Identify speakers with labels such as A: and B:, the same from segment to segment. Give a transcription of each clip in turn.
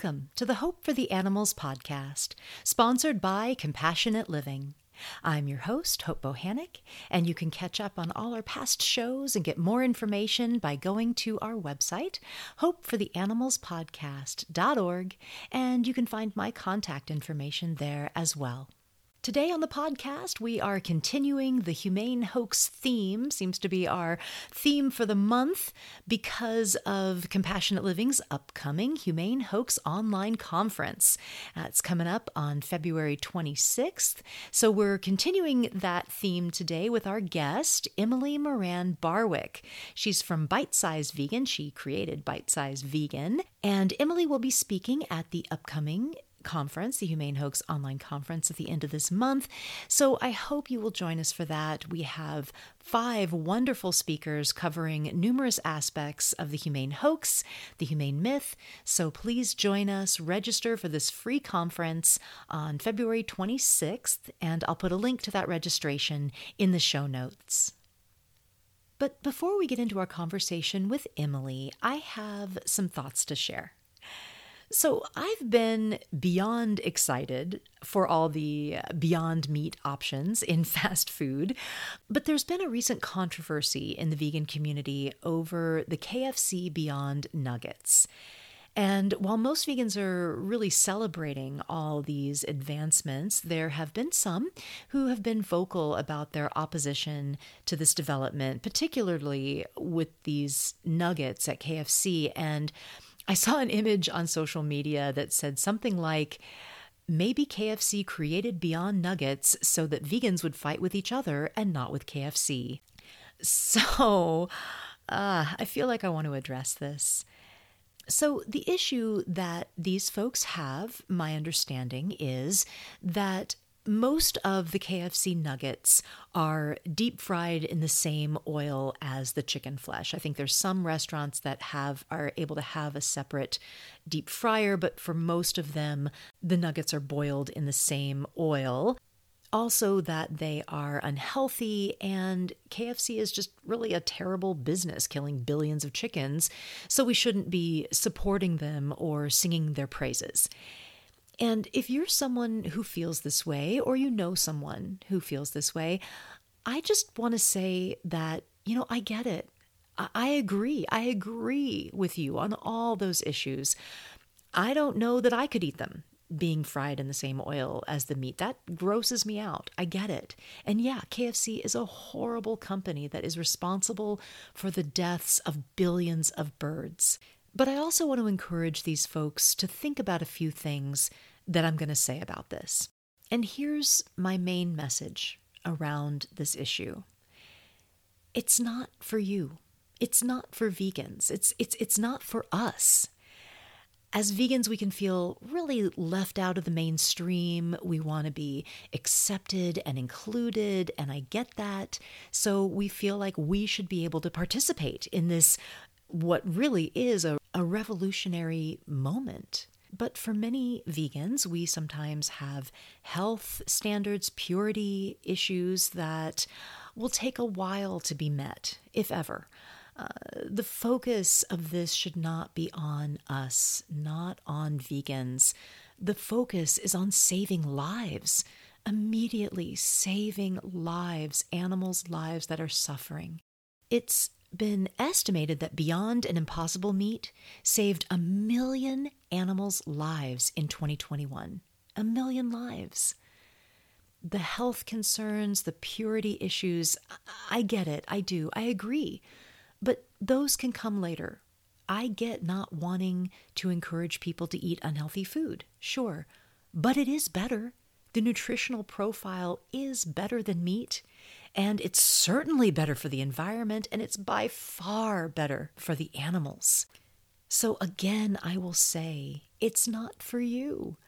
A: Welcome to the Hope for the Animals podcast, sponsored by Compassionate Living. I'm your host, Hope Bohanec, and you can catch up on all our past shows and get more information by going to our website, hopefortheanimalspodcast.org, and you can find my contact information there as well. Today on the podcast, we are continuing the Humane Hoax theme, seems to be our theme for the month because of Compassionate Living's upcoming Humane Hoax online conference. Uh, it's coming up on February 26th. So we're continuing that theme today with our guest, Emily Moran Barwick. She's from Bite Size Vegan. She created Bite Size Vegan. And Emily will be speaking at the upcoming conference, the Humane Hoax online conference at the end of this month. So I hope you will join us for that. We have five wonderful speakers covering numerous aspects of the humane hoax, the humane myth. So please join us, register for this free conference on February 26th, and I'll put a link to that registration in the show notes. But before we get into our conversation with Emily, I have some thoughts to share. So I've been beyond excited for all the beyond meat options in fast food, but there's been a recent controversy in the vegan community over the KFC Beyond Nuggets. And while most vegans are really celebrating all these advancements, there have been some who have been vocal about their opposition to this development, particularly with these nuggets at KFC. And I saw an image on social media that said something like, Maybe KFC created Beyond Nuggets so that vegans would fight with each other and not with KFC. So, uh, I feel like I want to address this. So, the issue that these folks have, my understanding, is that most of the KFC nuggets are deep fried in the same oil as the chicken flesh. I think there's some restaurants that have are able to have a separate deep fryer, but for most of them the nuggets are boiled in the same oil. Also, that they are unhealthy, and KFC is just really a terrible business, killing billions of chickens, so we shouldn't be supporting them or singing their praises. And if you're someone who feels this way, or you know someone who feels this way, I just want to say that, you know, I get it. I agree. I agree with you on all those issues. I don't know that I could eat them being fried in the same oil as the meat. That grosses me out. I get it. And yeah, KFC is a horrible company that is responsible for the deaths of billions of birds. But I also want to encourage these folks to think about a few things that I'm going to say about this. And here's my main message around this issue it's not for you. It's not for vegans. It's, it's, it's not for us. As vegans, we can feel really left out of the mainstream. We want to be accepted and included, and I get that. So we feel like we should be able to participate in this, what really is a, a revolutionary moment. But for many vegans, we sometimes have health standards, purity issues that will take a while to be met, if ever. Uh, the focus of this should not be on us, not on vegans. The focus is on saving lives, immediately saving lives, animals' lives that are suffering. It's been estimated that Beyond an Impossible Meat saved a million animals' lives in 2021. A million lives. The health concerns, the purity issues, I get it. I do. I agree. But those can come later. I get not wanting to encourage people to eat unhealthy food, sure. But it is better. The nutritional profile is better than meat. And it's certainly better for the environment, and it's by far better for the animals. So, again, I will say it's not for you.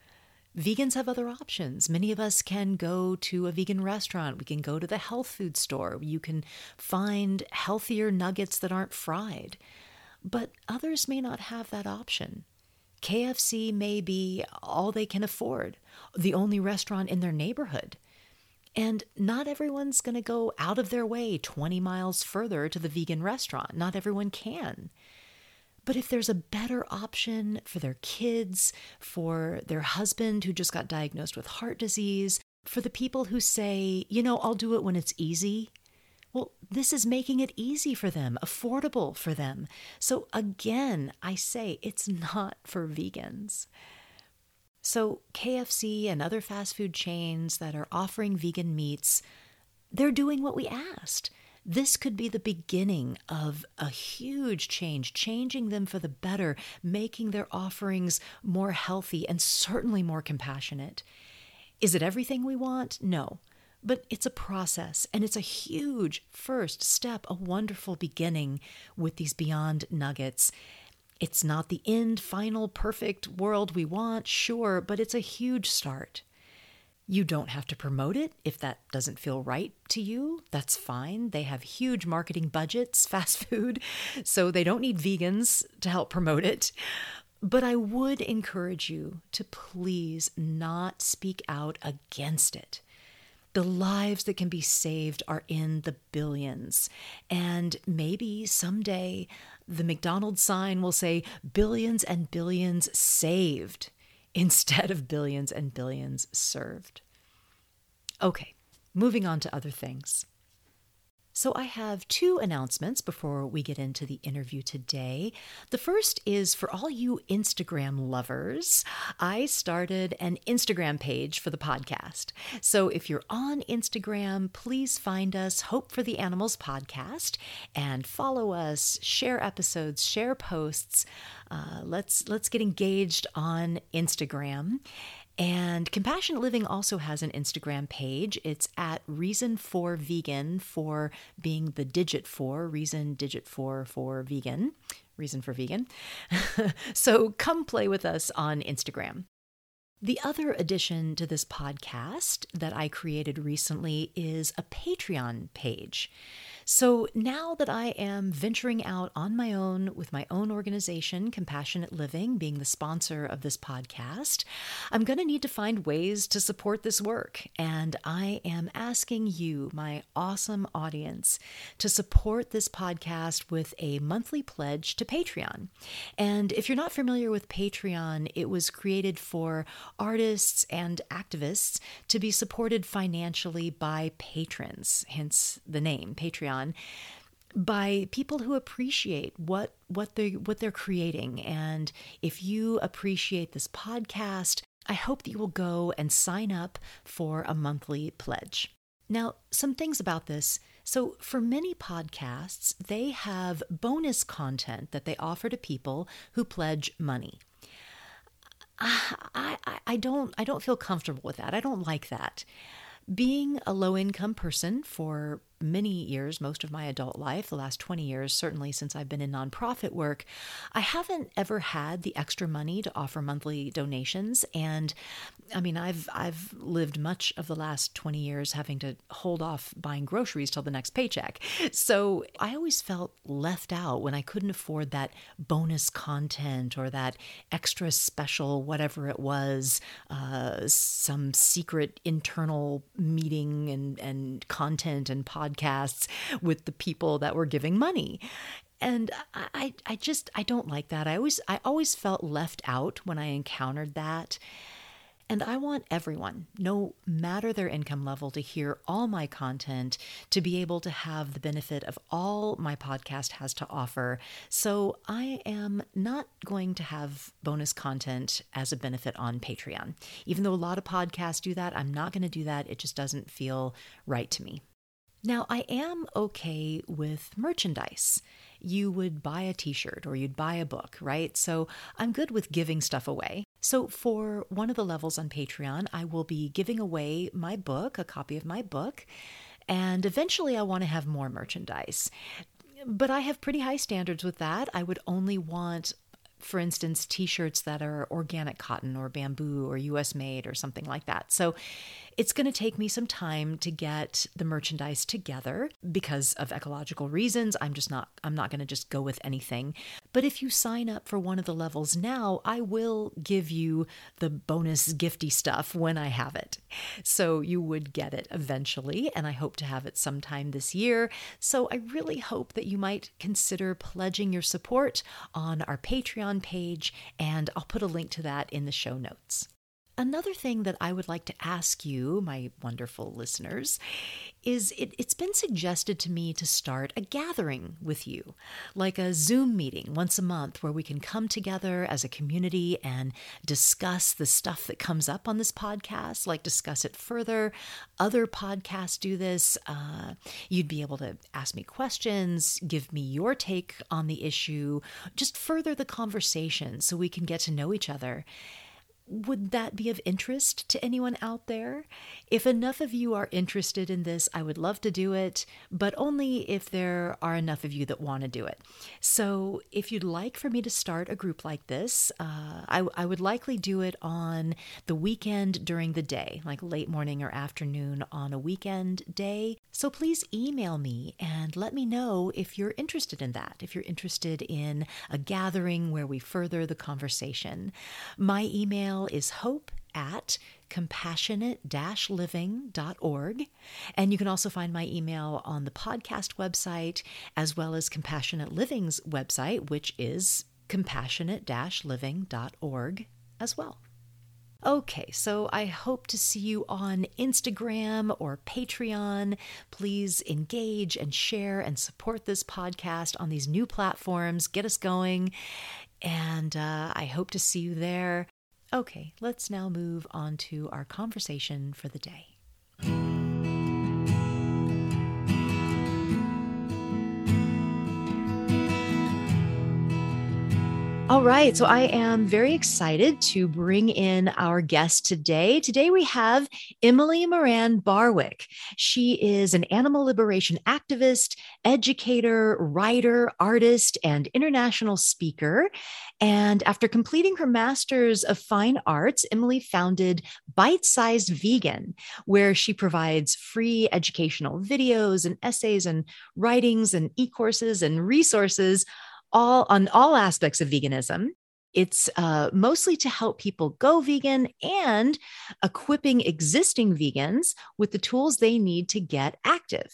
A: Vegans have other options. Many of us can go to a vegan restaurant. We can go to the health food store. You can find healthier nuggets that aren't fried. But others may not have that option. KFC may be all they can afford, the only restaurant in their neighborhood. And not everyone's going to go out of their way 20 miles further to the vegan restaurant. Not everyone can. But if there's a better option for their kids, for their husband who just got diagnosed with heart disease, for the people who say, you know, I'll do it when it's easy, well, this is making it easy for them, affordable for them. So again, I say it's not for vegans. So, KFC and other fast food chains that are offering vegan meats, they're doing what we asked. This could be the beginning of a huge change, changing them for the better, making their offerings more healthy and certainly more compassionate. Is it everything we want? No. But it's a process, and it's a huge first step, a wonderful beginning with these Beyond Nuggets. It's not the end, final, perfect world we want, sure, but it's a huge start. You don't have to promote it if that doesn't feel right to you. That's fine. They have huge marketing budgets, fast food, so they don't need vegans to help promote it. But I would encourage you to please not speak out against it. The lives that can be saved are in the billions. And maybe someday the McDonald's sign will say billions and billions saved instead of billions and billions served. Okay, moving on to other things. So, I have two announcements before we get into the interview today. The first is for all you Instagram lovers. I started an Instagram page for the podcast. So, if you're on Instagram, please find us Hope for the Animals podcast and follow us, share episodes, share posts. Uh, let's let's get engaged on Instagram. And Compassionate Living also has an Instagram page. It's at Reason for Vegan for being the digit for, reason digit for for vegan, reason for vegan. so come play with us on Instagram. The other addition to this podcast that I created recently is a Patreon page. So now that I am venturing out on my own with my own organization, Compassionate Living, being the sponsor of this podcast, I'm going to need to find ways to support this work. And I am asking you, my awesome audience, to support this podcast with a monthly pledge to Patreon. And if you're not familiar with Patreon, it was created for artists and activists to be supported financially by patrons, hence the name Patreon on by people who appreciate what what they what they're creating and if you appreciate this podcast i hope that you will go and sign up for a monthly pledge now some things about this so for many podcasts they have bonus content that they offer to people who pledge money I, I, I don't I don't feel comfortable with that. I don't like that. Being a low income person for many years, most of my adult life, the last 20 years, certainly since I've been in nonprofit work, I haven't ever had the extra money to offer monthly donations. And I mean, I've I've lived much of the last 20 years having to hold off buying groceries till the next paycheck. So I always felt left out when I couldn't afford that bonus content or that extra special whatever it was, uh, some secret internal meeting and and content and podcast podcasts with the people that were giving money and I, I just i don't like that i always i always felt left out when i encountered that and I want everyone, no matter their income level, to hear all my content, to be able to have the benefit of all my podcast has to offer. So I am not going to have bonus content as a benefit on Patreon. Even though a lot of podcasts do that, I'm not going to do that. It just doesn't feel right to me. Now, I am okay with merchandise. You would buy a t shirt or you'd buy a book, right? So I'm good with giving stuff away. So for one of the levels on Patreon, I will be giving away my book, a copy of my book. And eventually, I want to have more merchandise. But I have pretty high standards with that. I would only want for instance, t shirts that are organic cotton or bamboo or US made or something like that. So It's going to take me some time to get the merchandise together because of ecological reasons. I'm just not I'm not going to just go with anything. But if you sign up for one of the levels now, I will give you the bonus gifty stuff when I have it. So you would get it eventually and I hope to have it sometime this year. So I really hope that you might consider pledging your support on our Patreon page and I'll put a link to that in the show notes. Another thing that I would like to ask you, my wonderful listeners, is it, has been suggested to me to start a gathering with you, like a Zoom meeting once a month where we can come together as a community and discuss the stuff that comes up on this podcast, like discuss it further. Other podcasts do this. Uh, you'd be able to ask me questions, give me your take on the issue, just further the conversation so we can get to know each other would that be of interest to anyone out there? If enough of you are interested in this, I would love to do it, but only if there are enough of you that want to do it. So, if you'd like for me to start a group like this, uh, I, I would likely do it on the weekend during the day, like late morning or afternoon on a weekend day. So, please email me and let me know if you're interested in that, if you're interested in a gathering where we further the conversation. My email email is hope at compassionate living.org. And you can also find my email on the podcast website as well as Compassionate Living's website, which is compassionate living.org as well. Okay, so I hope to see you on Instagram or Patreon. Please engage and share and support this podcast on these new platforms. Get us going. And uh, I hope to see you there. Okay, let's now move on to our conversation for the day. All right, so I am very excited to bring in our guest today. Today we have Emily Moran Barwick. She is an animal liberation activist, educator, writer, artist, and international speaker. And after completing her master's of fine arts, Emily founded Bite Sized Vegan, where she provides free educational videos and essays and writings and e courses and resources all on all aspects of veganism. It's uh, mostly to help people go vegan and equipping existing vegans with the tools they need to get active.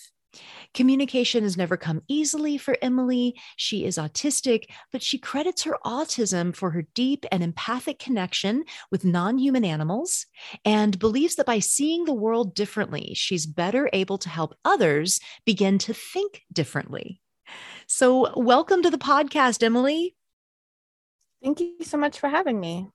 A: Communication has never come easily for Emily. She is autistic, but she credits her autism for her deep and empathic connection with non human animals and believes that by seeing the world differently, she's better able to help others begin to think differently. So, welcome to the podcast, Emily.
B: Thank you so much for having me.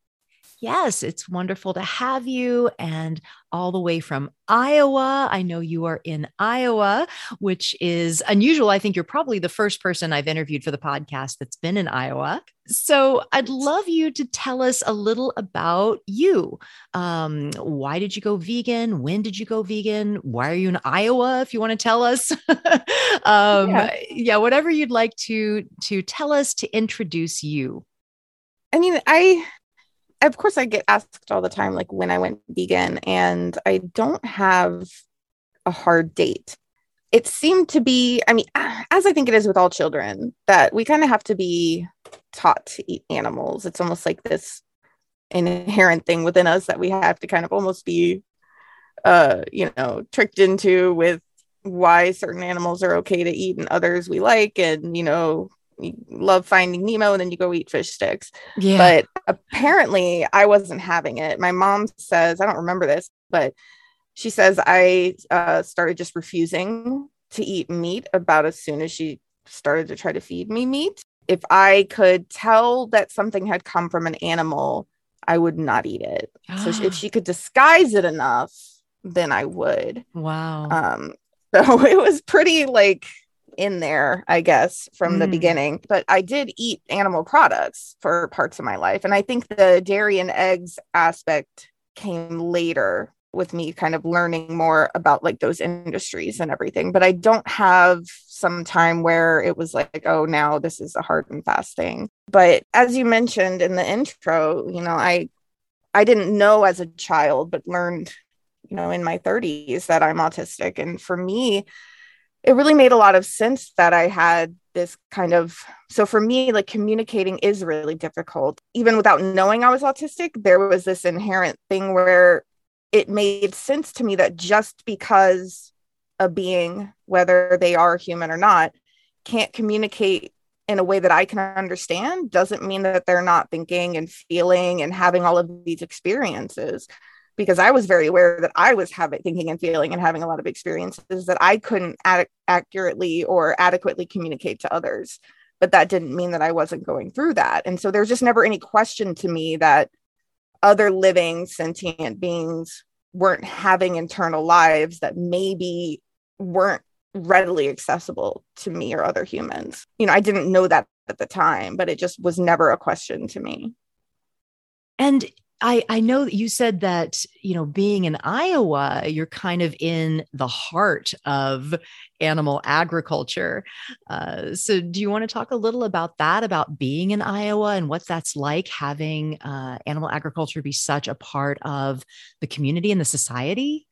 A: Yes, it's wonderful to have you and all the way from Iowa. I know you are in Iowa, which is unusual. I think you're probably the first person I've interviewed for the podcast that's been in Iowa. So I'd love you to tell us a little about you. Um, why did you go vegan? When did you go vegan? Why are you in Iowa? If you want to tell us, um, yeah. yeah, whatever you'd like to to tell us to introduce you.
B: I mean, I of course I get asked all the time like when I went vegan and I don't have a hard date. It seemed to be, I mean, as I think it is with all children, that we kind of have to be taught to eat animals. It's almost like this inherent thing within us that we have to kind of almost be uh, you know, tricked into with why certain animals are okay to eat and others we like and you know love finding Nemo and then you go eat fish sticks. Yeah. But apparently I wasn't having it. My mom says, I don't remember this, but she says I uh, started just refusing to eat meat about as soon as she started to try to feed me meat. If I could tell that something had come from an animal, I would not eat it. so if she could disguise it enough, then I would.
A: Wow.
B: Um, so it was pretty like in there, I guess, from mm. the beginning. But I did eat animal products for parts of my life. And I think the dairy and eggs aspect came later with me kind of learning more about like those industries and everything. But I don't have some time where it was like, oh, now this is a hard and fast thing. But as you mentioned in the intro, you know, I I didn't know as a child, but learned you know, in my 30s that I'm autistic. And for me, it really made a lot of sense that I had this kind of so for me like communicating is really difficult even without knowing i was autistic there was this inherent thing where it made sense to me that just because a being whether they are human or not can't communicate in a way that I can understand doesn't mean that they're not thinking and feeling and having all of these experiences. Because I was very aware that I was having thinking and feeling and having a lot of experiences that I couldn't ad- accurately or adequately communicate to others. But that didn't mean that I wasn't going through that. And so there's just never any question to me that other living sentient beings weren't having internal lives that maybe weren't readily accessible to me or other humans. You know, I didn't know that at the time, but it just was never a question to me.
A: And I, I know that you said that, you know, being in Iowa, you're kind of in the heart of animal agriculture. Uh, so, do you want to talk a little about that, about being in Iowa and what that's like having uh, animal agriculture be such a part of the community and the society?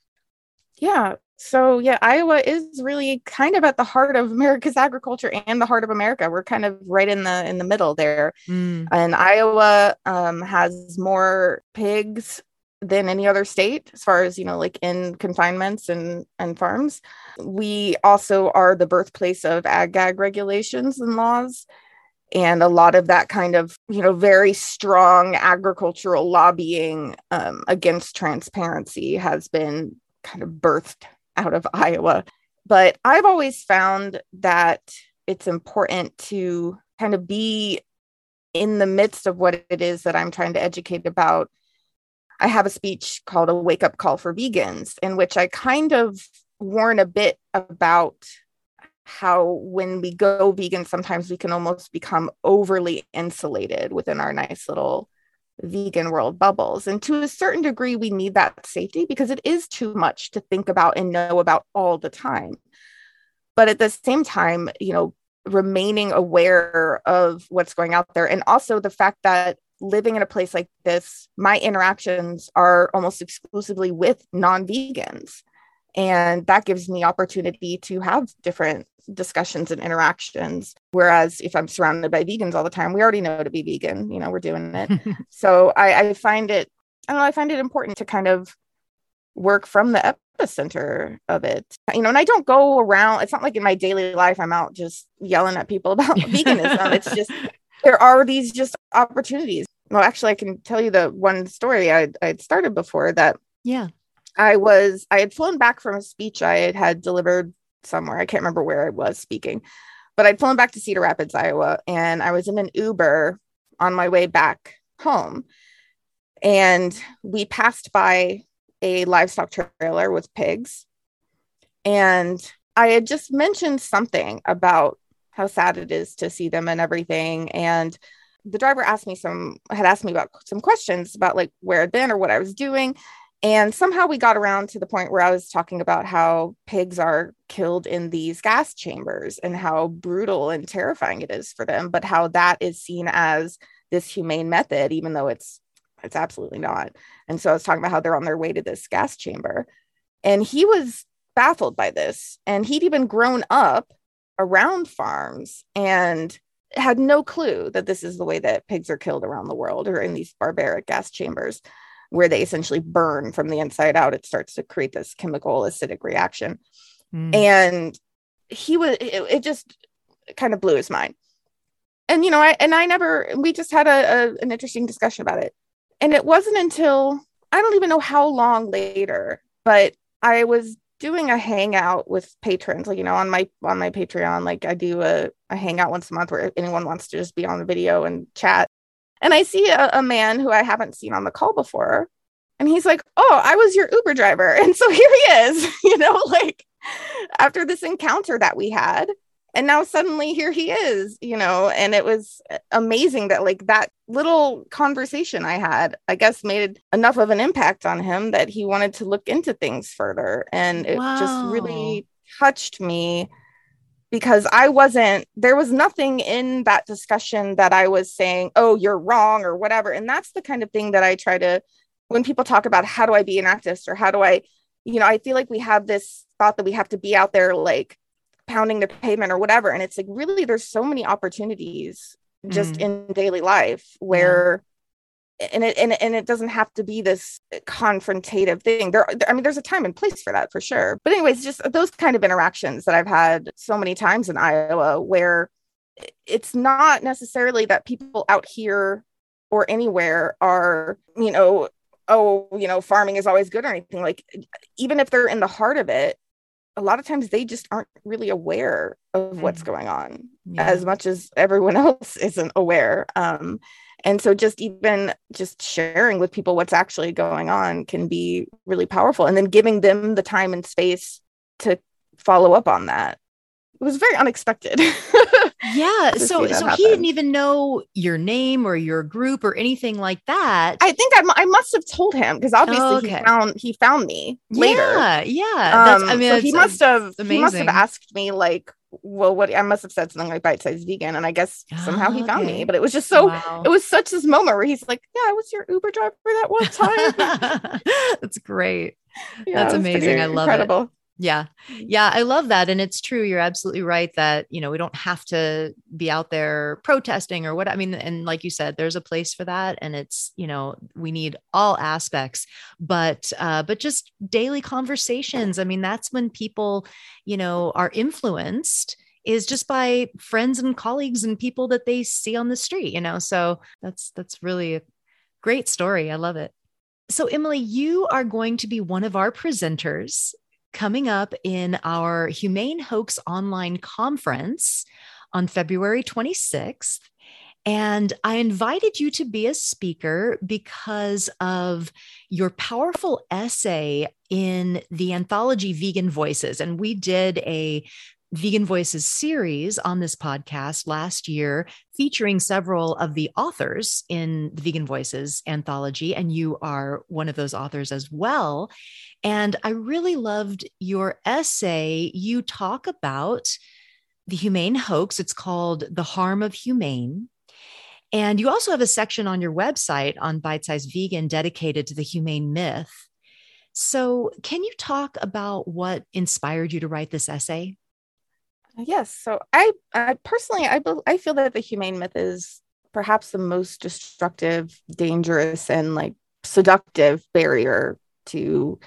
B: Yeah. So yeah, Iowa is really kind of at the heart of America's agriculture and the heart of America. We're kind of right in the in the middle there. Mm. And Iowa um, has more pigs than any other state as far as you know like in confinements and and farms we also are the birthplace of ag gag regulations and laws and a lot of that kind of you know very strong agricultural lobbying um, against transparency has been kind of birthed out of Iowa. But I've always found that it's important to kind of be in the midst of what it is that I'm trying to educate about. I have a speech called A Wake Up Call for Vegans, in which I kind of warn a bit about how when we go vegan, sometimes we can almost become overly insulated within our nice little vegan world bubbles. And to a certain degree, we need that safety because it is too much to think about and know about all the time. But at the same time, you know, remaining aware of what's going out there. And also the fact that living in a place like this, my interactions are almost exclusively with non vegans. And that gives me opportunity to have different discussions and interactions. Whereas if I'm surrounded by vegans all the time, we already know to be vegan, you know, we're doing it. so I, I find it, I don't know, I find it important to kind of work from the epicenter of it. You know, and I don't go around, it's not like in my daily life, I'm out just yelling at people about veganism. It's just, there are these just opportunities. Well, actually, I can tell you the one story I I'd started before that.
A: Yeah.
B: I was I had flown back from a speech I had had delivered somewhere. I can't remember where I was speaking, but I'd flown back to Cedar Rapids, Iowa, and I was in an Uber on my way back home. And we passed by a livestock trailer with pigs. And I had just mentioned something about how sad it is to see them and everything. And the driver asked me some, had asked me about some questions about like where I'd been or what I was doing. And somehow we got around to the point where I was talking about how pigs are killed in these gas chambers and how brutal and terrifying it is for them, but how that is seen as this humane method, even though it's it's absolutely not. And so I was talking about how they're on their way to this gas chamber. And he was baffled by this. And he'd even grown up around farms and had no clue that this is the way that pigs are killed around the world or in these barbaric gas chambers where they essentially burn from the inside out. It starts to create this chemical acidic reaction. Mm. And he was, it, it, just kind of blew his mind. And, you know, I, and I never, we just had a, a, an interesting discussion about it. And it wasn't until, I don't even know how long later, but I was doing a hangout with patrons like you know on my on my patreon like i do a, a hangout once a month where anyone wants to just be on the video and chat and I see a, a man who I haven't seen on the call before. And he's like, Oh, I was your Uber driver. And so here he is, you know, like after this encounter that we had. And now suddenly here he is, you know, and it was amazing that like that little conversation I had, I guess, made enough of an impact on him that he wanted to look into things further. And it wow. just really touched me because I wasn't, there was nothing in that discussion that I was saying, oh, you're wrong or whatever. And that's the kind of thing that I try to, when people talk about how do I be an activist or how do I you know, I feel like we have this thought that we have to be out there like pounding the pavement or whatever. And it's like, really, there's so many opportunities just mm. in daily life where. And it, and, and it doesn't have to be this confrontative thing. There, I mean, there's a time and place for that for sure. But anyways, just those kind of interactions that I've had so many times in Iowa, where it's not necessarily that people out here or anywhere are, you know, oh, you know, farming is always good or anything. Like, even if they're in the heart of it, a lot of times they just aren't really aware of what's mm-hmm. going on yeah. as much as everyone else isn't aware. Um, and so just even just sharing with people what's actually going on can be really powerful and then giving them the time and space to follow up on that it was very unexpected.
A: yeah. so so happen. he didn't even know your name or your group or anything like that.
B: I think I, I must have told him because obviously oh, okay. he found he found me later.
A: Yeah, yeah.
B: Um, I mean, so he must have he must have asked me like, well, what I must have said something like bite size vegan, and I guess somehow oh, he found okay. me. But it was just so wow. it was such this moment where he's like, yeah, I was your Uber driver that one time.
A: That's great. Yeah, That's amazing. I love incredible. it. Yeah. Mm-hmm. Yeah. I love that. And it's true. You're absolutely right that, you know, we don't have to be out there protesting or what. I mean, and like you said, there's a place for that. And it's, you know, we need all aspects, but, uh, but just daily conversations. I mean, that's when people, you know, are influenced is just by friends and colleagues and people that they see on the street, you know? So that's, that's really a great story. I love it. So, Emily, you are going to be one of our presenters coming up in our Humane Hoax online conference on February 26th. And I invited you to be a speaker because of your powerful essay in the anthology Vegan Voices. And we did a Vegan Voices series on this podcast last year, featuring several of the authors in the Vegan Voices anthology. And you are one of those authors as well. And I really loved your essay. You talk about the humane hoax, it's called The Harm of Humane. And you also have a section on your website on Bite Size Vegan dedicated to the humane myth. So, can you talk about what inspired you to write this essay?
B: Yes. So I, I personally, I, I feel that the humane myth is perhaps the most destructive, dangerous, and like seductive barrier to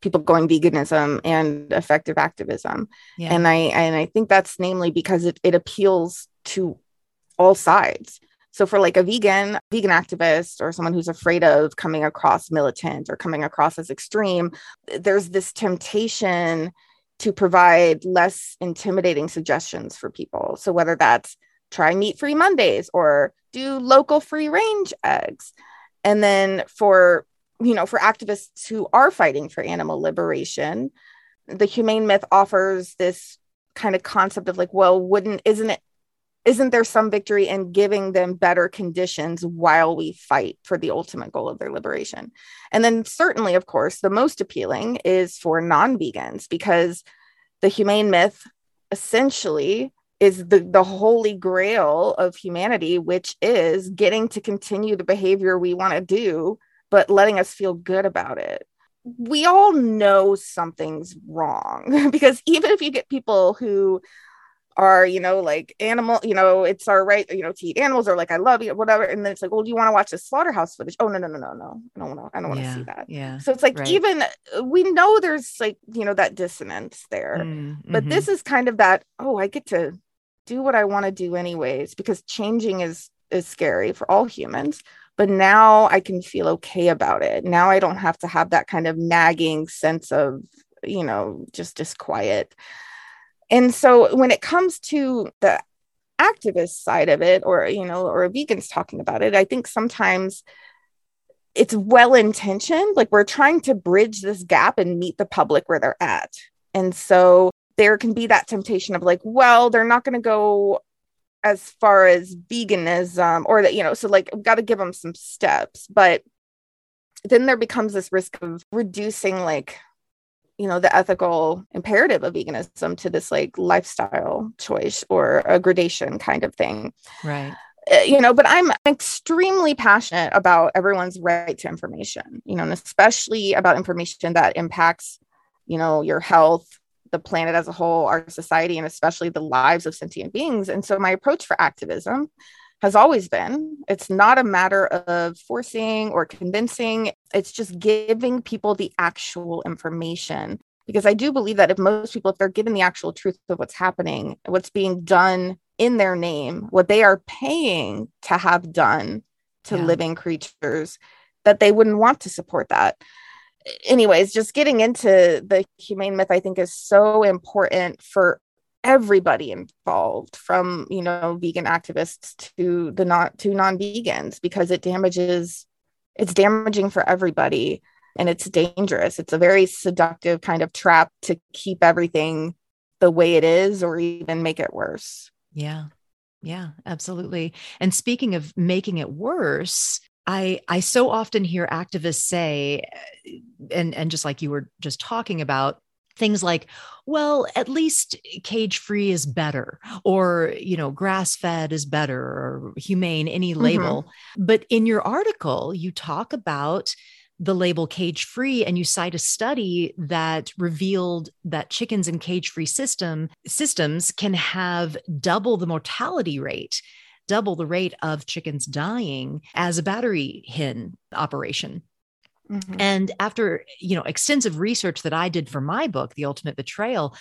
B: people going veganism and effective activism. Yeah. And I and I think that's namely because it, it appeals to all sides. So for like a vegan, vegan activist or someone who's afraid of coming across militant or coming across as extreme, there's this temptation to provide less intimidating suggestions for people. So, whether that's try meat free Mondays or do local free range eggs. And then for, you know, for activists who are fighting for animal liberation, the humane myth offers this kind of concept of like, well, wouldn't, isn't it isn't there some victory in giving them better conditions while we fight for the ultimate goal of their liberation? And then, certainly, of course, the most appealing is for non vegans because the humane myth essentially is the, the holy grail of humanity, which is getting to continue the behavior we want to do, but letting us feel good about it. We all know something's wrong because even if you get people who are you know like animal you know it's our right you know to eat animals or like i love you whatever and then it's like well do you want to watch the slaughterhouse footage oh no no no no no i don't want to i don't want to
A: yeah,
B: see that
A: yeah
B: so it's like right. even uh, we know there's like you know that dissonance there mm, but mm-hmm. this is kind of that oh i get to do what i want to do anyways because changing is is scary for all humans but now i can feel okay about it now i don't have to have that kind of nagging sense of you know just disquiet and so when it comes to the activist side of it or you know or vegans talking about it i think sometimes it's well intentioned like we're trying to bridge this gap and meet the public where they're at. And so there can be that temptation of like well they're not going to go as far as veganism or that you know so like we've got to give them some steps. But then there becomes this risk of reducing like you know the ethical imperative of veganism to this like lifestyle choice or a gradation kind of thing
A: right
B: uh, you know but i'm extremely passionate about everyone's right to information you know and especially about information that impacts you know, your health, the planet as a whole, our society, and especially the lives of sentient beings. And so my approach for activism has always been it's not a matter of forcing or convincing, it's just giving people the actual information. Because I do believe that if most people, if they're given the actual truth of what's happening, what's being done in their name, what they are paying to have done to yeah. living creatures, that they wouldn't want to support that. Anyways, just getting into the humane myth, I think, is so important for everybody involved from you know vegan activists to the not to non-vegans because it damages it's damaging for everybody and it's dangerous. It's a very seductive kind of trap to keep everything the way it is or even make it worse.
A: Yeah. Yeah absolutely. And speaking of making it worse I I so often hear activists say, and and just like you were just talking about, things like well at least cage free is better or you know grass fed is better or humane any mm-hmm. label mm-hmm. but in your article you talk about the label cage free and you cite a study that revealed that chickens in cage free system systems can have double the mortality rate double the rate of chickens dying as a battery hen operation Mm-hmm. And after, you know, extensive research that I did for my book, The Ultimate Betrayal,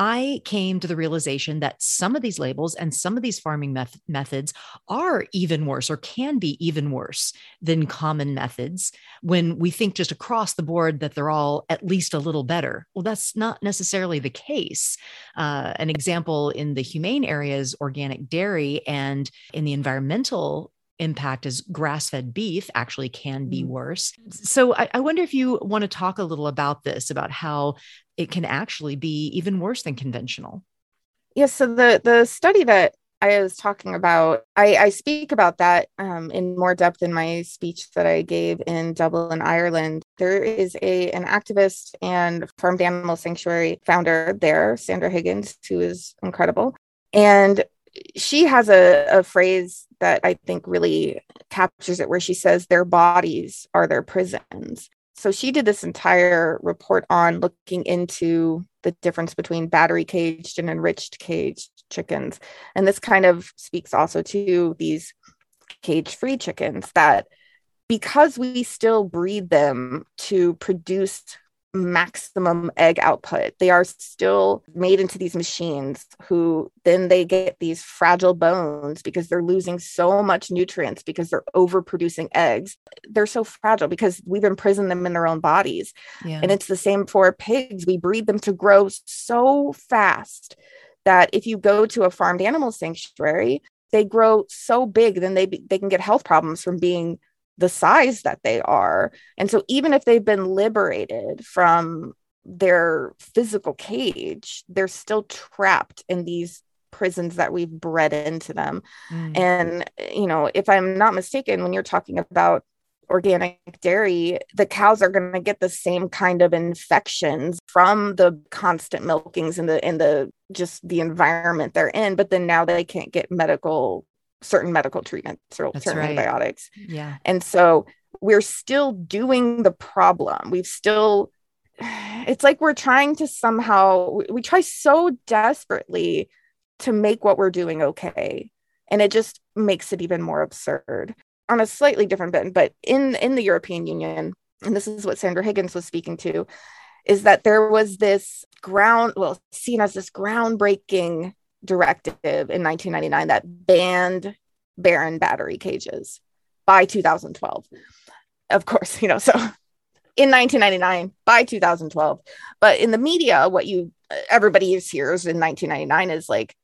A: I came to the realization that some of these labels and some of these farming meth- methods are even worse or can be even worse than common methods when we think just across the board that they're all at least a little better. Well, that's not necessarily the case. Uh, an example in the humane areas, organic dairy, and in the environmental impact as grass fed beef actually can be mm. worse. So I, I wonder if you want to talk a little about this, about how it can actually be even worse than conventional.
B: Yes. so the the study that I was talking about, I, I speak about that um, in more depth in my speech that I gave in Dublin, Ireland. There is a an activist and farmed animal sanctuary founder there, Sandra Higgins, who is incredible. And she has a, a phrase that I think really captures it where she says their bodies are their prisons. So she did this entire report on looking into the difference between battery caged and enriched caged chickens. And this kind of speaks also to these cage free chickens that because we still breed them to produce maximum egg output. They are still made into these machines who then they get these fragile bones because they're losing so much nutrients because they're overproducing eggs. They're so fragile because we've imprisoned them in their own bodies. Yeah. And it's the same for pigs. We breed them to grow so fast that if you go to a farmed animal sanctuary, they grow so big then they they can get health problems from being the size that they are. And so, even if they've been liberated from their physical cage, they're still trapped in these prisons that we've bred into them. Mm. And, you know, if I'm not mistaken, when you're talking about organic dairy, the cows are going to get the same kind of infections from the constant milkings and the and the just the environment they're in. But then now they can't get medical certain medical treatments or That's certain right. antibiotics.
A: Yeah.
B: And so we're still doing the problem. We've still, it's like we're trying to somehow, we try so desperately to make what we're doing okay. And it just makes it even more absurd on a slightly different bit. But in, in the European Union, and this is what Sandra Higgins was speaking to, is that there was this ground, well, seen as this groundbreaking directive in 1999 that banned barren battery cages by 2012. Of course, you know, so in 1999 by 2012. But in the media, what you everybody hears in 1999 is like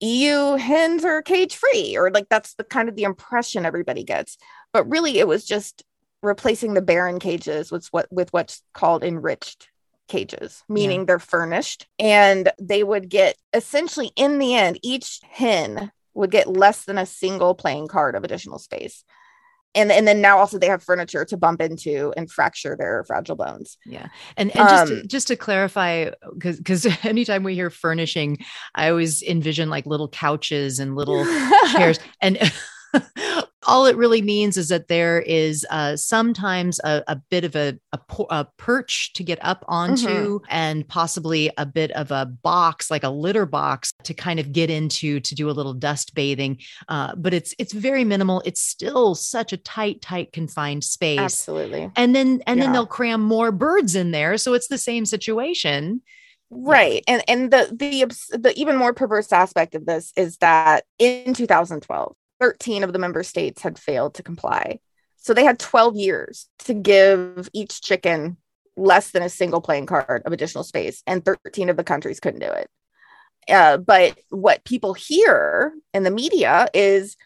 B: EU hens are cage free, or like that's the kind of the impression everybody gets. But really, it was just replacing the barren cages with what with what's called enriched cages, meaning yeah. they're furnished and they would get essentially in the end, each hen would get less than a single playing card of additional space. And, and then now also they have furniture to bump into and fracture their fragile bones.
A: Yeah. And, and just, to, um, just to clarify, because because anytime we hear furnishing, I always envision like little couches and little chairs. And all it really means is that there is uh, sometimes a, a, bit of a, a, a, perch to get up onto mm-hmm. and possibly a bit of a box like a litter box to kind of get into to do a little dust bathing uh, but it's it's very minimal. It's still such a tight tight confined space.
B: Absolutely.
A: And then and yeah. then they'll cram more birds in there so it's the same situation.
B: Right and and the the the even more perverse aspect of this is that in 2012 13 of the member states had failed to comply. So they had 12 years to give each chicken less than a single playing card of additional space, and 13 of the countries couldn't do it. Uh, but what people hear in the media is,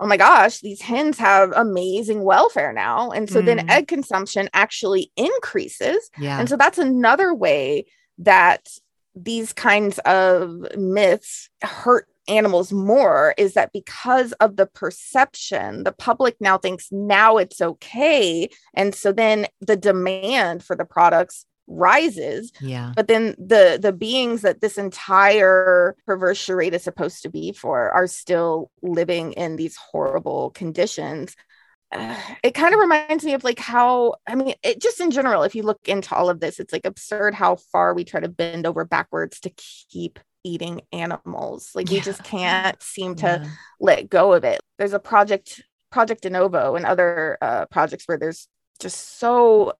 B: oh my gosh, these hens have amazing welfare now. And so mm. then egg consumption actually increases.
A: Yeah.
B: And so that's another way that these kinds of myths hurt animals more is that because of the perception, the public now thinks now it's okay. And so then the demand for the products rises.
A: Yeah.
B: But then the the beings that this entire perverse charade is supposed to be for are still living in these horrible conditions. Uh, it kind of reminds me of like how i mean it just in general if you look into all of this it's like absurd how far we try to bend over backwards to keep eating animals. Like yeah. we just can't seem to yeah. let go of it. There's a project, Project DeNovo, and other uh, projects where there's just so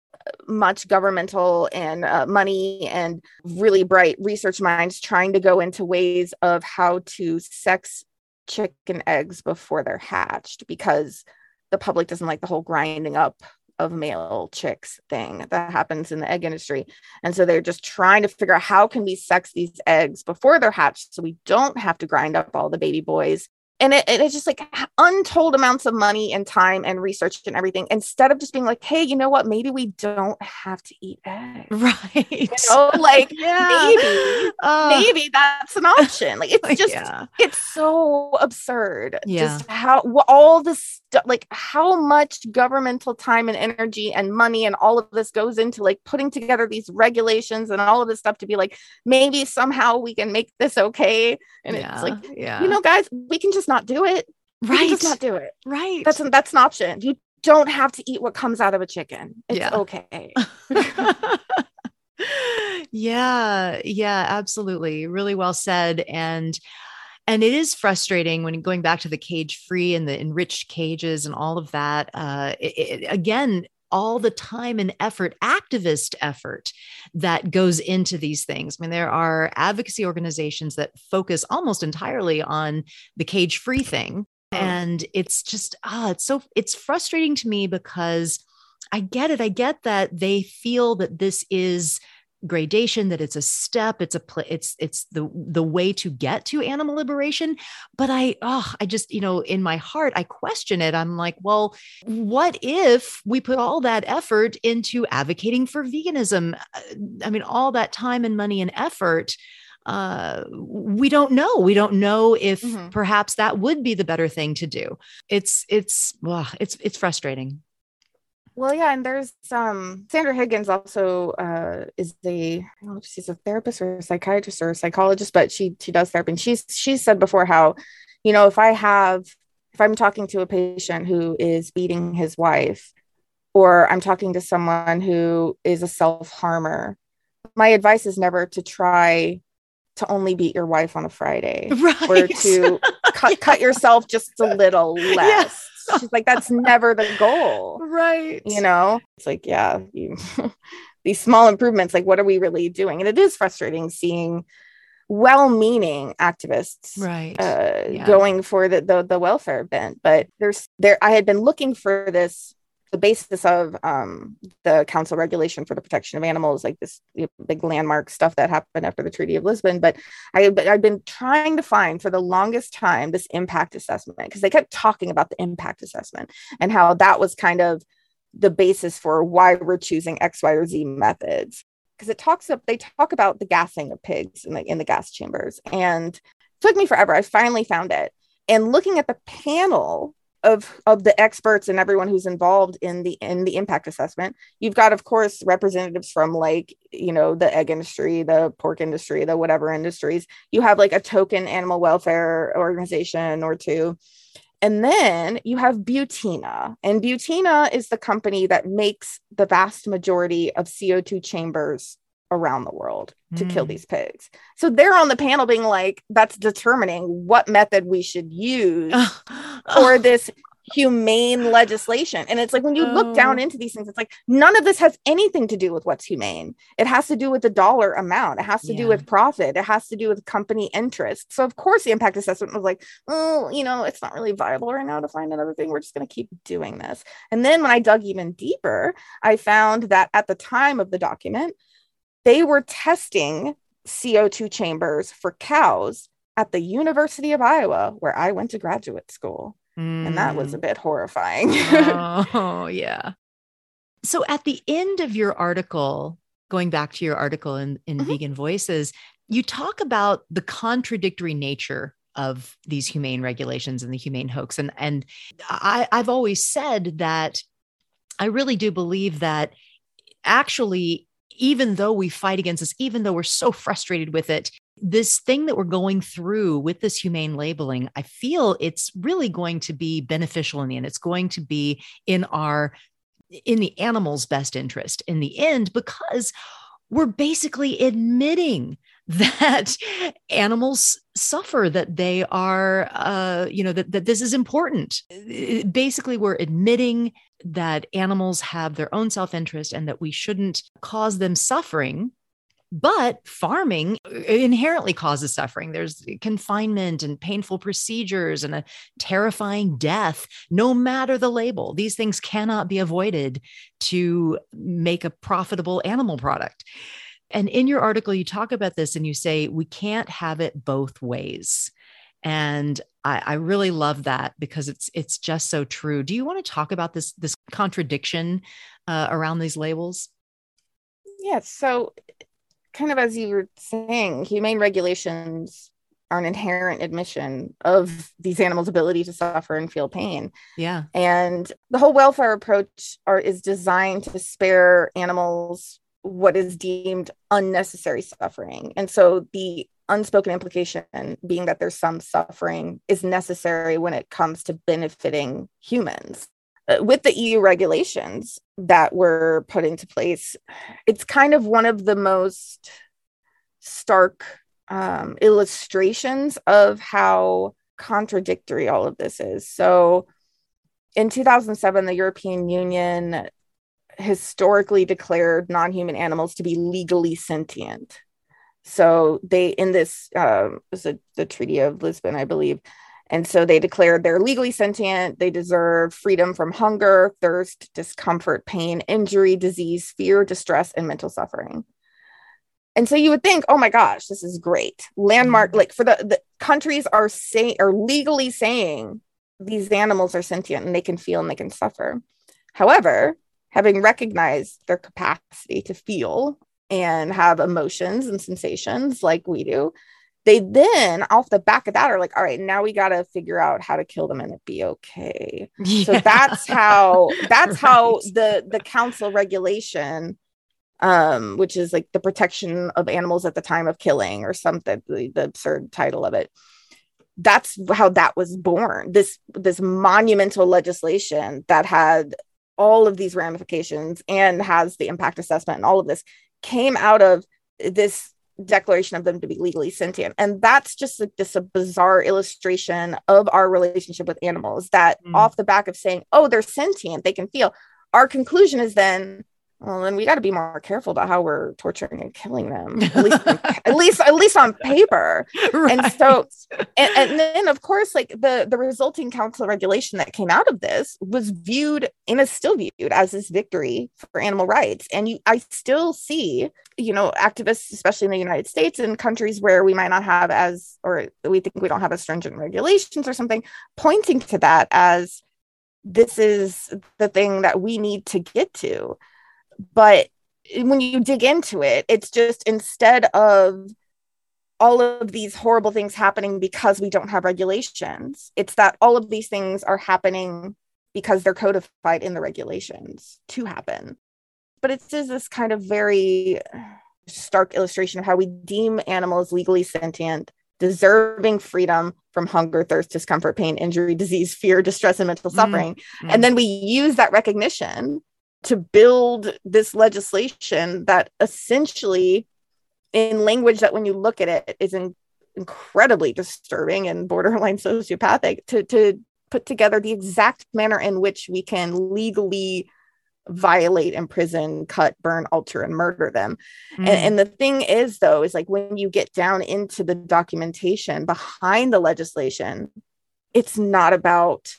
B: much governmental and uh, money and really bright research minds trying to go into ways of how to sex chicken eggs before they're hatched because the public doesn't like the whole grinding up of male chicks thing that happens in the egg industry. And so they're just trying to figure out how can we sex these eggs before they're hatched so we don't have to grind up all the baby boys and it, it's just like untold amounts of money and time and research and everything instead of just being like hey you know what maybe we don't have to eat eggs
A: right
B: you know like yeah. maybe uh, maybe that's an option like it's just yeah. it's so absurd
A: yeah.
B: just how all this stuff like how much governmental time and energy and money and all of this goes into like putting together these regulations and all of this stuff to be like maybe somehow we can make this okay and yeah. it's like yeah you know guys we can just not do it.
A: Right.
B: Just not do it.
A: Right.
B: That's an, that's an option. You don't have to eat what comes out of a chicken. It's yeah. okay.
A: yeah. Yeah, absolutely. Really well said. And and it is frustrating when going back to the cage free and the enriched cages and all of that uh, it, it, again all the time and effort, activist effort that goes into these things. I mean, there are advocacy organizations that focus almost entirely on the cage free thing. Oh. And it's just, ah, it's so, it's frustrating to me because I get it. I get that they feel that this is gradation that it's a step it's a pl- it's it's the the way to get to animal liberation but i oh i just you know in my heart i question it i'm like well what if we put all that effort into advocating for veganism uh, i mean all that time and money and effort uh, we don't know. We don't know if mm-hmm. perhaps that would be the better thing to do. It's it's well, it's it's frustrating.
B: Well, yeah, and there's um Sandra Higgins also uh is a I don't know if she's a therapist or a psychiatrist or a psychologist, but she she does therapy. And she's she's said before how, you know, if I have if I'm talking to a patient who is beating his wife, or I'm talking to someone who is a self-harmer, my advice is never to try to only beat your wife on a Friday
A: right.
B: or to cut, yeah. cut yourself just a little less. She's like, that's never the goal.
A: Right.
B: You know, it's like, yeah, you, these small improvements, like, what are we really doing? And it is frustrating seeing well-meaning activists
A: right
B: uh, yeah. going for the, the the welfare bent but there's there i had been looking for this the basis of um, the council regulation for the protection of animals, like this you know, big landmark stuff that happened after the Treaty of Lisbon. But I, I've been trying to find for the longest time this impact assessment because they kept talking about the impact assessment and how that was kind of the basis for why we're choosing X, Y, or Z methods. Because it talks up, they talk about the gassing of pigs in the in the gas chambers, and took me forever. I finally found it. And looking at the panel of of the experts and everyone who's involved in the in the impact assessment. You've got of course representatives from like you know the egg industry the pork industry the whatever industries. You have like a token animal welfare organization or two. And then you have Butina, and Butina is the company that makes the vast majority of CO2 chambers around the world to mm. kill these pigs. So they're on the panel being like, that's determining what method we should use for this humane legislation. And it's like when you oh. look down oh. into these things, it's like none of this has anything to do with what's humane. It has to do with the dollar amount, it has to yeah. do with profit, it has to do with company interest. So, of course, the impact assessment was like, oh, you know, it's not really viable right now to find another thing. We're just going to keep doing this. And then when I dug even deeper, I found that at the time of the document, they were testing CO2 chambers for cows at the University of Iowa, where I went to graduate school. Mm. And that was a mm. bit horrifying.
A: oh, yeah. So at the end of your article, going back to your article in, in mm-hmm. Vegan Voices, you talk about the contradictory nature of these humane regulations and the humane hoax. And, and I, I've always said that I really do believe that actually even though we fight against this, even though we're so frustrated with it, this thing that we're going through with this humane labeling, I feel it's really going to be beneficial in the end. It's going to be in our in the animal's best interest in the end because we're basically admitting that animals suffer that they are uh, you know that, that this is important basically we're admitting that animals have their own self-interest and that we shouldn't cause them suffering but farming inherently causes suffering. There's confinement and painful procedures and a terrifying death, no matter the label. These things cannot be avoided to make a profitable animal product. And in your article, you talk about this and you say, we can't have it both ways. And I, I really love that because it's it's just so true. Do you want to talk about this this contradiction uh, around these labels?
B: Yes. So, kind of as you were saying, humane regulations are an inherent admission of these animals' ability to suffer and feel pain.
A: Yeah.
B: And the whole welfare approach are, is designed to spare animals what is deemed unnecessary suffering. And so the unspoken implication being that there's some suffering is necessary when it comes to benefiting humans. Uh, with the EU regulations that were put into place, it's kind of one of the most stark um, illustrations of how contradictory all of this is. So, in 2007, the European Union historically declared non-human animals to be legally sentient. So they in this um was a, the treaty of lisbon i believe? And so they declared they're legally sentient. They deserve freedom from hunger thirst discomfort pain injury disease fear distress and mental suffering. And so you would think oh my gosh this is great. Landmark mm-hmm. like for the, the countries are saying are legally saying these animals are sentient and they can feel and they can suffer. However having recognized their capacity to feel and have emotions and sensations like we do, they then off the back of that are like, all right, now we got to figure out how to kill them and it be okay. Yeah. So that's how that's right. how the the council regulation um which is like the protection of animals at the time of killing or something the, the absurd title of it that's how that was born this this monumental legislation that had all of these ramifications and has the impact assessment and all of this came out of this declaration of them to be legally sentient and that's just like this a bizarre illustration of our relationship with animals that mm. off the back of saying oh they're sentient they can feel our conclusion is then well then we got to be more careful about how we're torturing and killing them at least at least at least on paper. Right. and so and, and, then of course like the the resulting council regulation that came out of this was viewed and is still viewed as this victory for animal rights. And you i still see you know activists especially in the united states and countries where we might not have as or we think we don't have as stringent regulations or something pointing to that as this is the thing that we need to get to but when you dig into it, it's just instead of all of these horrible things happening because we don't have regulations, it's that all of these things are happening because they're codified in the regulations to happen. But it's just this kind of very stark illustration of how we deem animals legally sentient deserving freedom from hunger, thirst, discomfort, pain, injury, disease, fear, distress, and mental mm-hmm. suffering. Mm-hmm. And then we use that recognition to build this legislation that essentially, in language that when you look at it, is in, incredibly disturbing and borderline sociopathic, to, to put together the exact manner in which we can legally violate, imprison, cut, burn, alter, and murder them. Mm. And, and the thing is, though, is like when you get down into the documentation behind the legislation, it's not about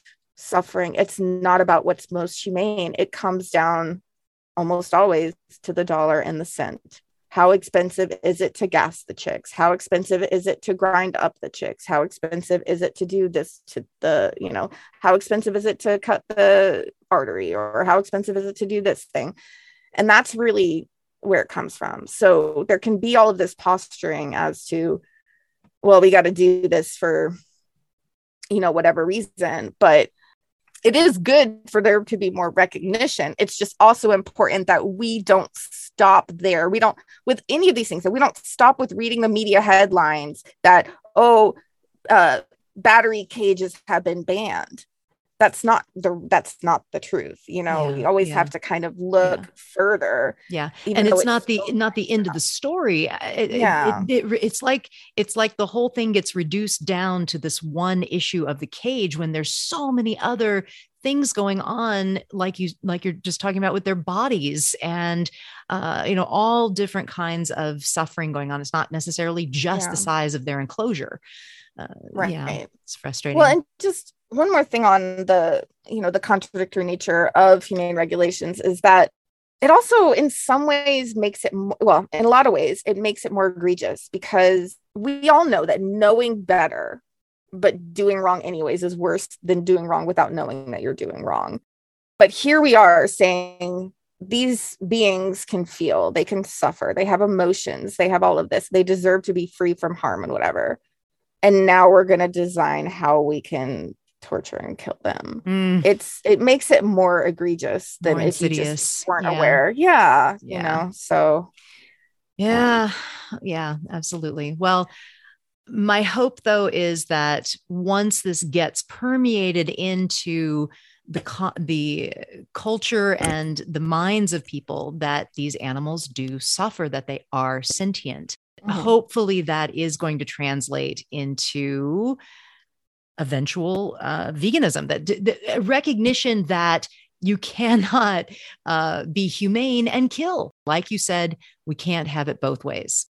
B: suffering. It's not about what's most humane. It comes down almost always to the dollar and the cent. How expensive is it to gas the chicks? How expensive is it to grind up the chicks? How expensive is it to do this to the, you know, how expensive is it to cut the artery or how expensive is it to do this thing? And that's really where it comes from. So there can be all of this posturing as to, well, we got to do this for, you know, whatever reason. But it is good for there to be more recognition. It's just also important that we don't stop there. We don't, with any of these things, that we don't stop with reading the media headlines that, oh, uh, battery cages have been banned. That's not the that's not the truth. You know, yeah, you always yeah. have to kind of look yeah. further.
A: Yeah, and it's, it's not the not the end of the story. It, yeah, it, it, it's like it's like the whole thing gets reduced down to this one issue of the cage when there's so many other things going on like you like you're just talking about with their bodies and uh, you know all different kinds of suffering going on it's not necessarily just the size of their enclosure uh, right yeah it's frustrating
B: well and just one more thing on the you know the contradictory nature of humane regulations is that it also in some ways makes it well in a lot of ways it makes it more egregious because we all know that knowing better but doing wrong anyways is worse than doing wrong without knowing that you're doing wrong. But here we are saying these beings can feel, they can suffer, they have emotions, they have all of this. They deserve to be free from harm and whatever. And now we're going to design how we can torture and kill them. Mm. It's it makes it more egregious than more if insidious. you just weren't yeah. aware. Yeah, yeah, you know. So
A: yeah. Um, yeah, absolutely. Well, my hope though is that once this gets permeated into the the culture and the minds of people that these animals do suffer that they are sentient mm-hmm. hopefully that is going to translate into eventual uh, veganism that the recognition that you cannot uh, be humane and kill like you said we can't have it both ways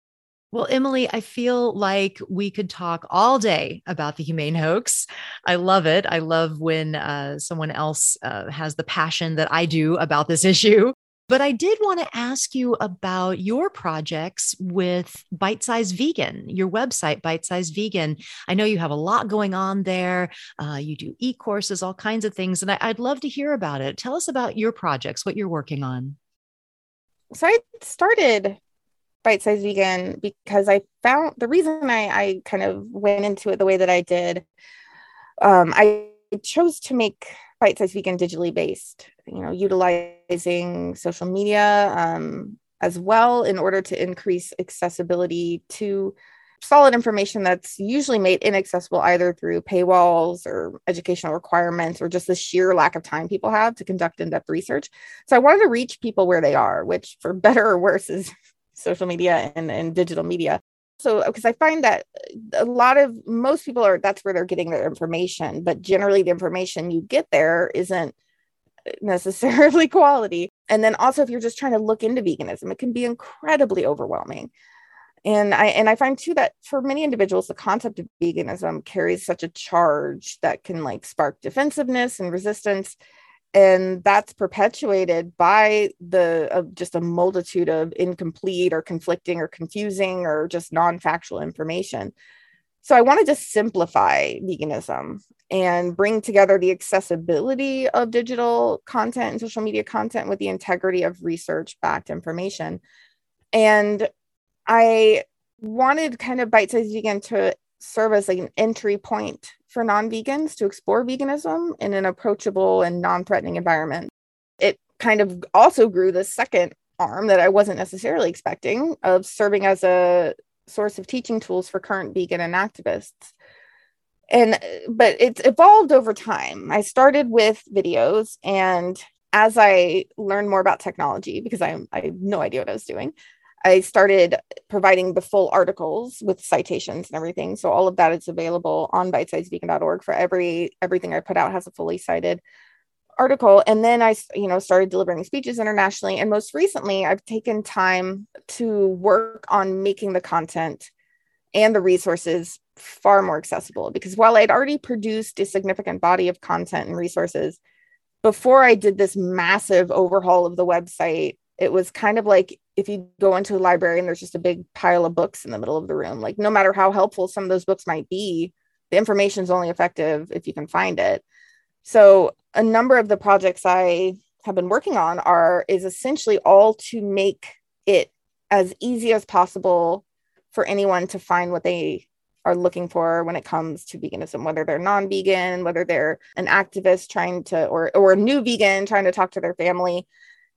A: well, Emily, I feel like we could talk all day about the humane hoax. I love it. I love when uh, someone else uh, has the passion that I do about this issue. But I did want to ask you about your projects with Bite Size Vegan, your website, Bite Size Vegan. I know you have a lot going on there. Uh, you do e courses, all kinds of things. And I, I'd love to hear about it. Tell us about your projects, what you're working on.
B: So I started bite size vegan because I found the reason I, I kind of went into it the way that I did. Um, I chose to make bite size vegan digitally based, you know, utilizing social media um, as well in order to increase accessibility to solid information that's usually made inaccessible either through paywalls or educational requirements or just the sheer lack of time people have to conduct in-depth research. So I wanted to reach people where they are, which for better or worse is social media and, and digital media. So, because I find that uh, a lot of most people are that's where they're getting their information, but generally the information you get there isn't uh, necessarily quality. And then also, if you're just trying to look into veganism, it can be incredibly overwhelming. And I and I find too that for many individuals, the concept of veganism carries such a charge that can like spark defensiveness and resistance and that's perpetuated by the uh, just a multitude of incomplete or conflicting or confusing or just non-factual information. So i wanted to simplify veganism and bring together the accessibility of digital content and social media content with the integrity of research backed information. And i wanted kind of bite size vegan to serve as like an entry point for non vegans to explore veganism in an approachable and non threatening environment. It kind of also grew the second arm that I wasn't necessarily expecting of serving as a source of teaching tools for current vegan and activists and but it's evolved over time i started with videos and as i learned more about technology because i, I no idea what i was doing i started providing the full articles with citations and everything. So all of that is available on bitesizevegan.org for every everything i put out has a fully cited article. And then i you know started delivering speeches internationally. And most recently i've taken time to work on making the content and the resources far more accessible. Because while I'd already produced a significant body of content and resources before I did this massive overhaul of the website, it was kind of like if you go into a library and there's just a big pile of books in the middle of the room, like no matter how helpful some of those books might be, the information is only effective if you can find it. So a number of the projects I have been working on are is essentially all to make it as easy as possible for anyone to find what they are looking for when it comes to veganism, whether they're non-vegan, whether they're an activist trying to, or or a new vegan trying to talk to their family.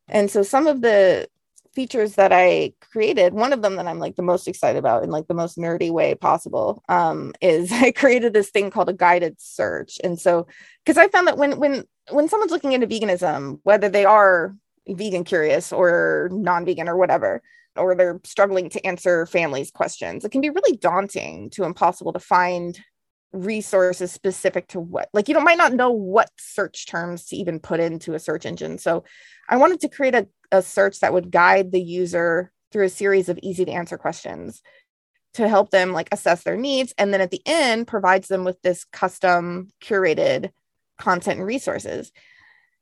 B: And so some of the features that I created, one of them that I'm like the most excited about in like the most nerdy way possible, um, is I created this thing called a guided search. And so because I found that when when when someone's looking into veganism, whether they are vegan curious or non-vegan or whatever, or they're struggling to answer families' questions. It can be really daunting to impossible to find resources specific to what like you know might not know what search terms to even put into a search engine so i wanted to create a, a search that would guide the user through a series of easy to answer questions to help them like assess their needs and then at the end provides them with this custom curated content and resources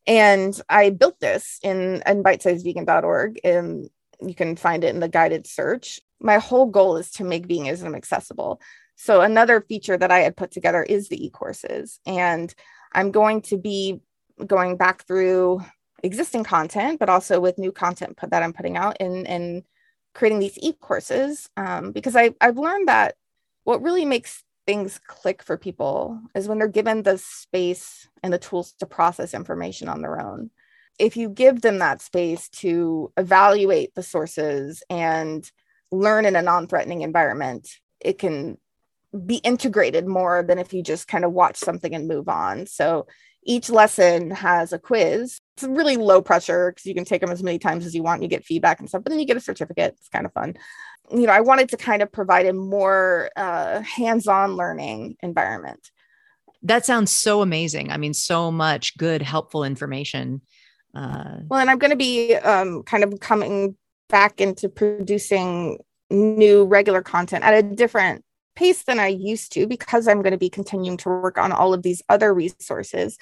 B: and i built this in, in bitesizevegan.org and you can find it in the guided search. My whole goal is to make veganism accessible. So another feature that I had put together is the e-courses. And I'm going to be going back through existing content, but also with new content that I'm putting out and, and creating these e-courses um, because I, I've learned that what really makes things click for people is when they're given the space and the tools to process information on their own if you give them that space to evaluate the sources and learn in a non-threatening environment it can be integrated more than if you just kind of watch something and move on. So each lesson has a quiz. It's really low pressure because you can take them as many times as you want and you get feedback and stuff but then you get a certificate. It's kind of fun. You know i wanted to kind of provide a more uh, hands-on learning environment.
A: That sounds so amazing. I mean so much good helpful information
B: uh, well, and I'm going to be um, kind of coming back into producing new regular content at a different pace than I used to because I'm going to be continuing to work on all of these other resources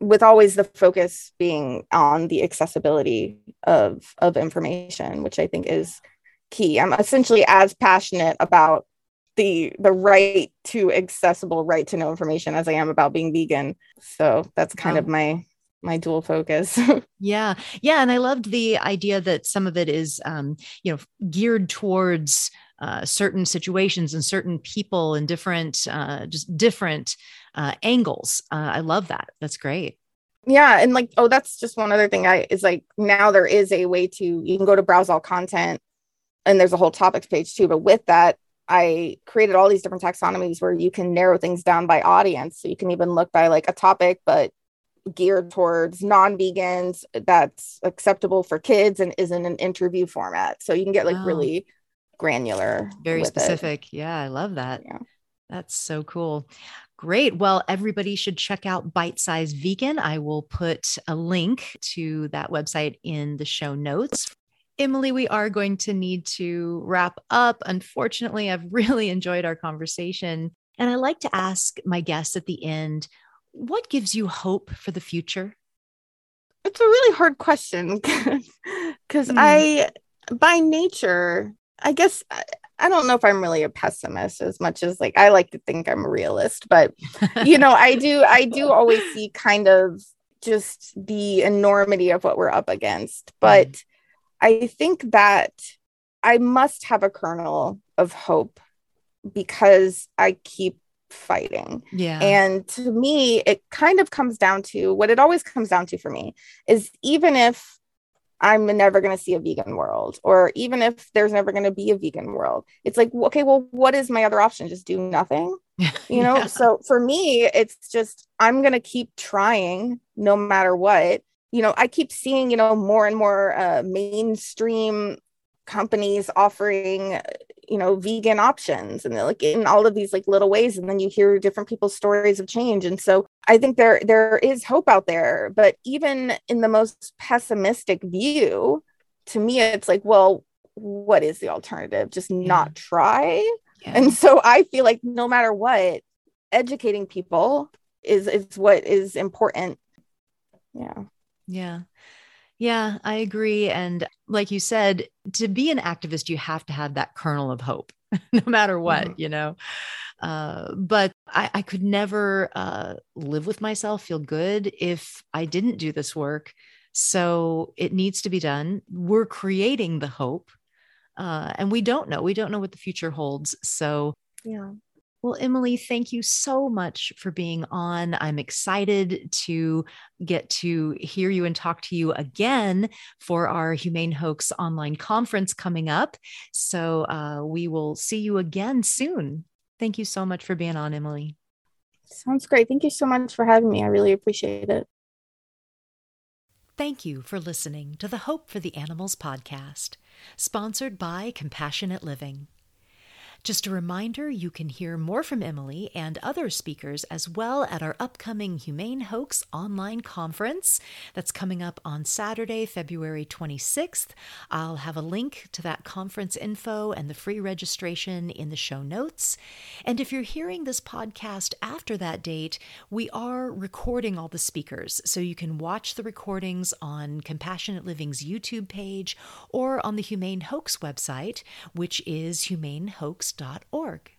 B: with always the focus being on the accessibility of of information which I think is key. I'm essentially as passionate about the the right to accessible right to know information as I am about being vegan. So that's kind of my my dual focus.
A: yeah. Yeah. And I loved the idea that some of it is, um, you know, geared towards uh, certain situations and certain people and different, uh, just different uh, angles. Uh, I love that. That's great.
B: Yeah. And like, oh, that's just one other thing I is like now there is a way to, you can go to browse all content and there's a whole topics page too. But with that, I created all these different taxonomies where you can narrow things down by audience. So you can even look by like a topic, but geared towards non-vegans that's acceptable for kids and is in an interview format so you can get like wow. really granular
A: very specific it. yeah i love that yeah. that's so cool Great. Well, everybody should check out Bite Size Vegan. I will put a link to that website in the show notes. Emily, we are going to need to wrap up. Unfortunately, I've really enjoyed our conversation. And I like to ask my guests at the end what gives you hope for the future?
B: It's a really hard question because mm. I, by nature, I guess I, I don't know if I'm really a pessimist as much as like I like to think I'm a realist, but you know, I do, I do always see kind of just the enormity of what we're up against. But mm. I think that I must have a kernel of hope because I keep fighting.
A: Yeah.
B: And to me, it kind of comes down to what it always comes down to for me is even if I'm never going to see a vegan world, or even if there's never going to be a vegan world, it's like, okay, well, what is my other option? Just do nothing, you know? yeah. So for me, it's just, I'm going to keep trying no matter what. You know, I keep seeing, you know, more and more uh, mainstream companies offering you know vegan options and like in all of these like little ways and then you hear different people's stories of change. And so i think there there is hope out there but even in the most pessimistic view to me it's like well what is the alternative? Just yeah. not mm-hmm. try? Yeah. and so i feel like no matter what educating people is is what is important. Yeah.
A: Yeah yeah, I agree. And like you said, to be an activist, you have to have that kernel of hope, no matter what, mm-hmm. you know. Uh, but I, I, could never uh, live with myself, feel good if I didn't do this work. So it needs to be done. We're creating the hope. Uh, and we don't know. We don't know what the future holds. So,
B: yeah.
A: Well, Emily, thank you so much for being on. I'm excited to get to hear you and talk to you again for our Humane Hoax online conference coming up. So uh, we will see you again soon. Thank you so much for being on, Emily.
B: Sounds great. Thank you so much for having me. I really appreciate it.
A: Thank you for listening to the Hope for the Animals podcast, sponsored by Compassionate Living. Just a reminder you can hear more from Emily and other speakers as well at our upcoming Humane Hoax online conference that's coming up on Saturday, February 26th. I'll have a link to that conference info and the free registration in the show notes. And if you're hearing this podcast after that date, we are recording all the speakers, so you can watch the recordings on Compassionate Living's YouTube page or on the Humane Hoax website, which is humanehoax books.org.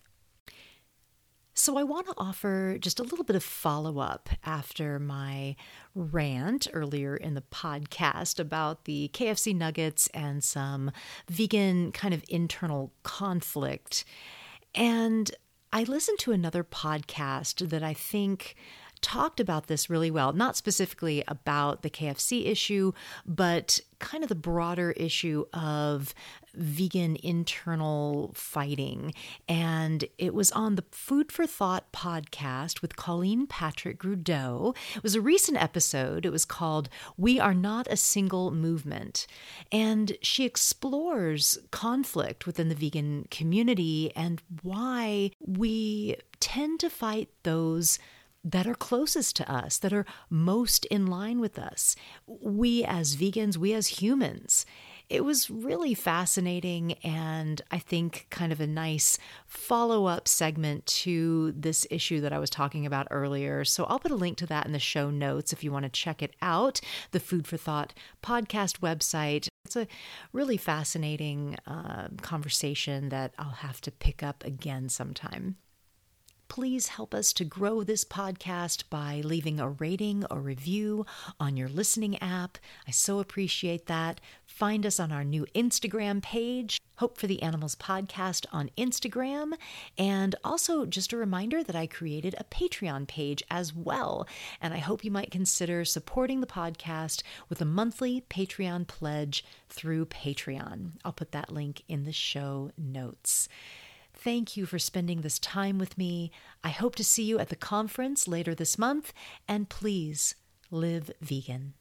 A: So, I want to offer just a little bit of follow up after my rant earlier in the podcast about the KFC nuggets and some vegan kind of internal conflict. And I listened to another podcast that I think talked about this really well, not specifically about the KFC issue, but kind of the broader issue of vegan internal fighting. And it was on the Food for Thought podcast with Colleen Patrick Goudreau. It was a recent episode. It was called We Are Not a Single Movement. And she explores conflict within the vegan community and why we tend to fight those that are closest to us, that are most in line with us. We as vegans, we as humans. It was really fascinating and I think kind of a nice follow up segment to this issue that I was talking about earlier. So I'll put a link to that in the show notes if you want to check it out. The Food for Thought podcast website. It's a really fascinating uh, conversation that I'll have to pick up again sometime please help us to grow this podcast by leaving a rating or review on your listening app. I so appreciate that. Find us on our new Instagram page, Hope for the Animals Podcast on Instagram. And also, just a reminder that I created a Patreon page as well. And I hope you might consider supporting the podcast with a monthly Patreon pledge through Patreon. I'll put that link in the show notes. Thank you for spending this time with me. I hope to see you at the conference later this month, and please live vegan.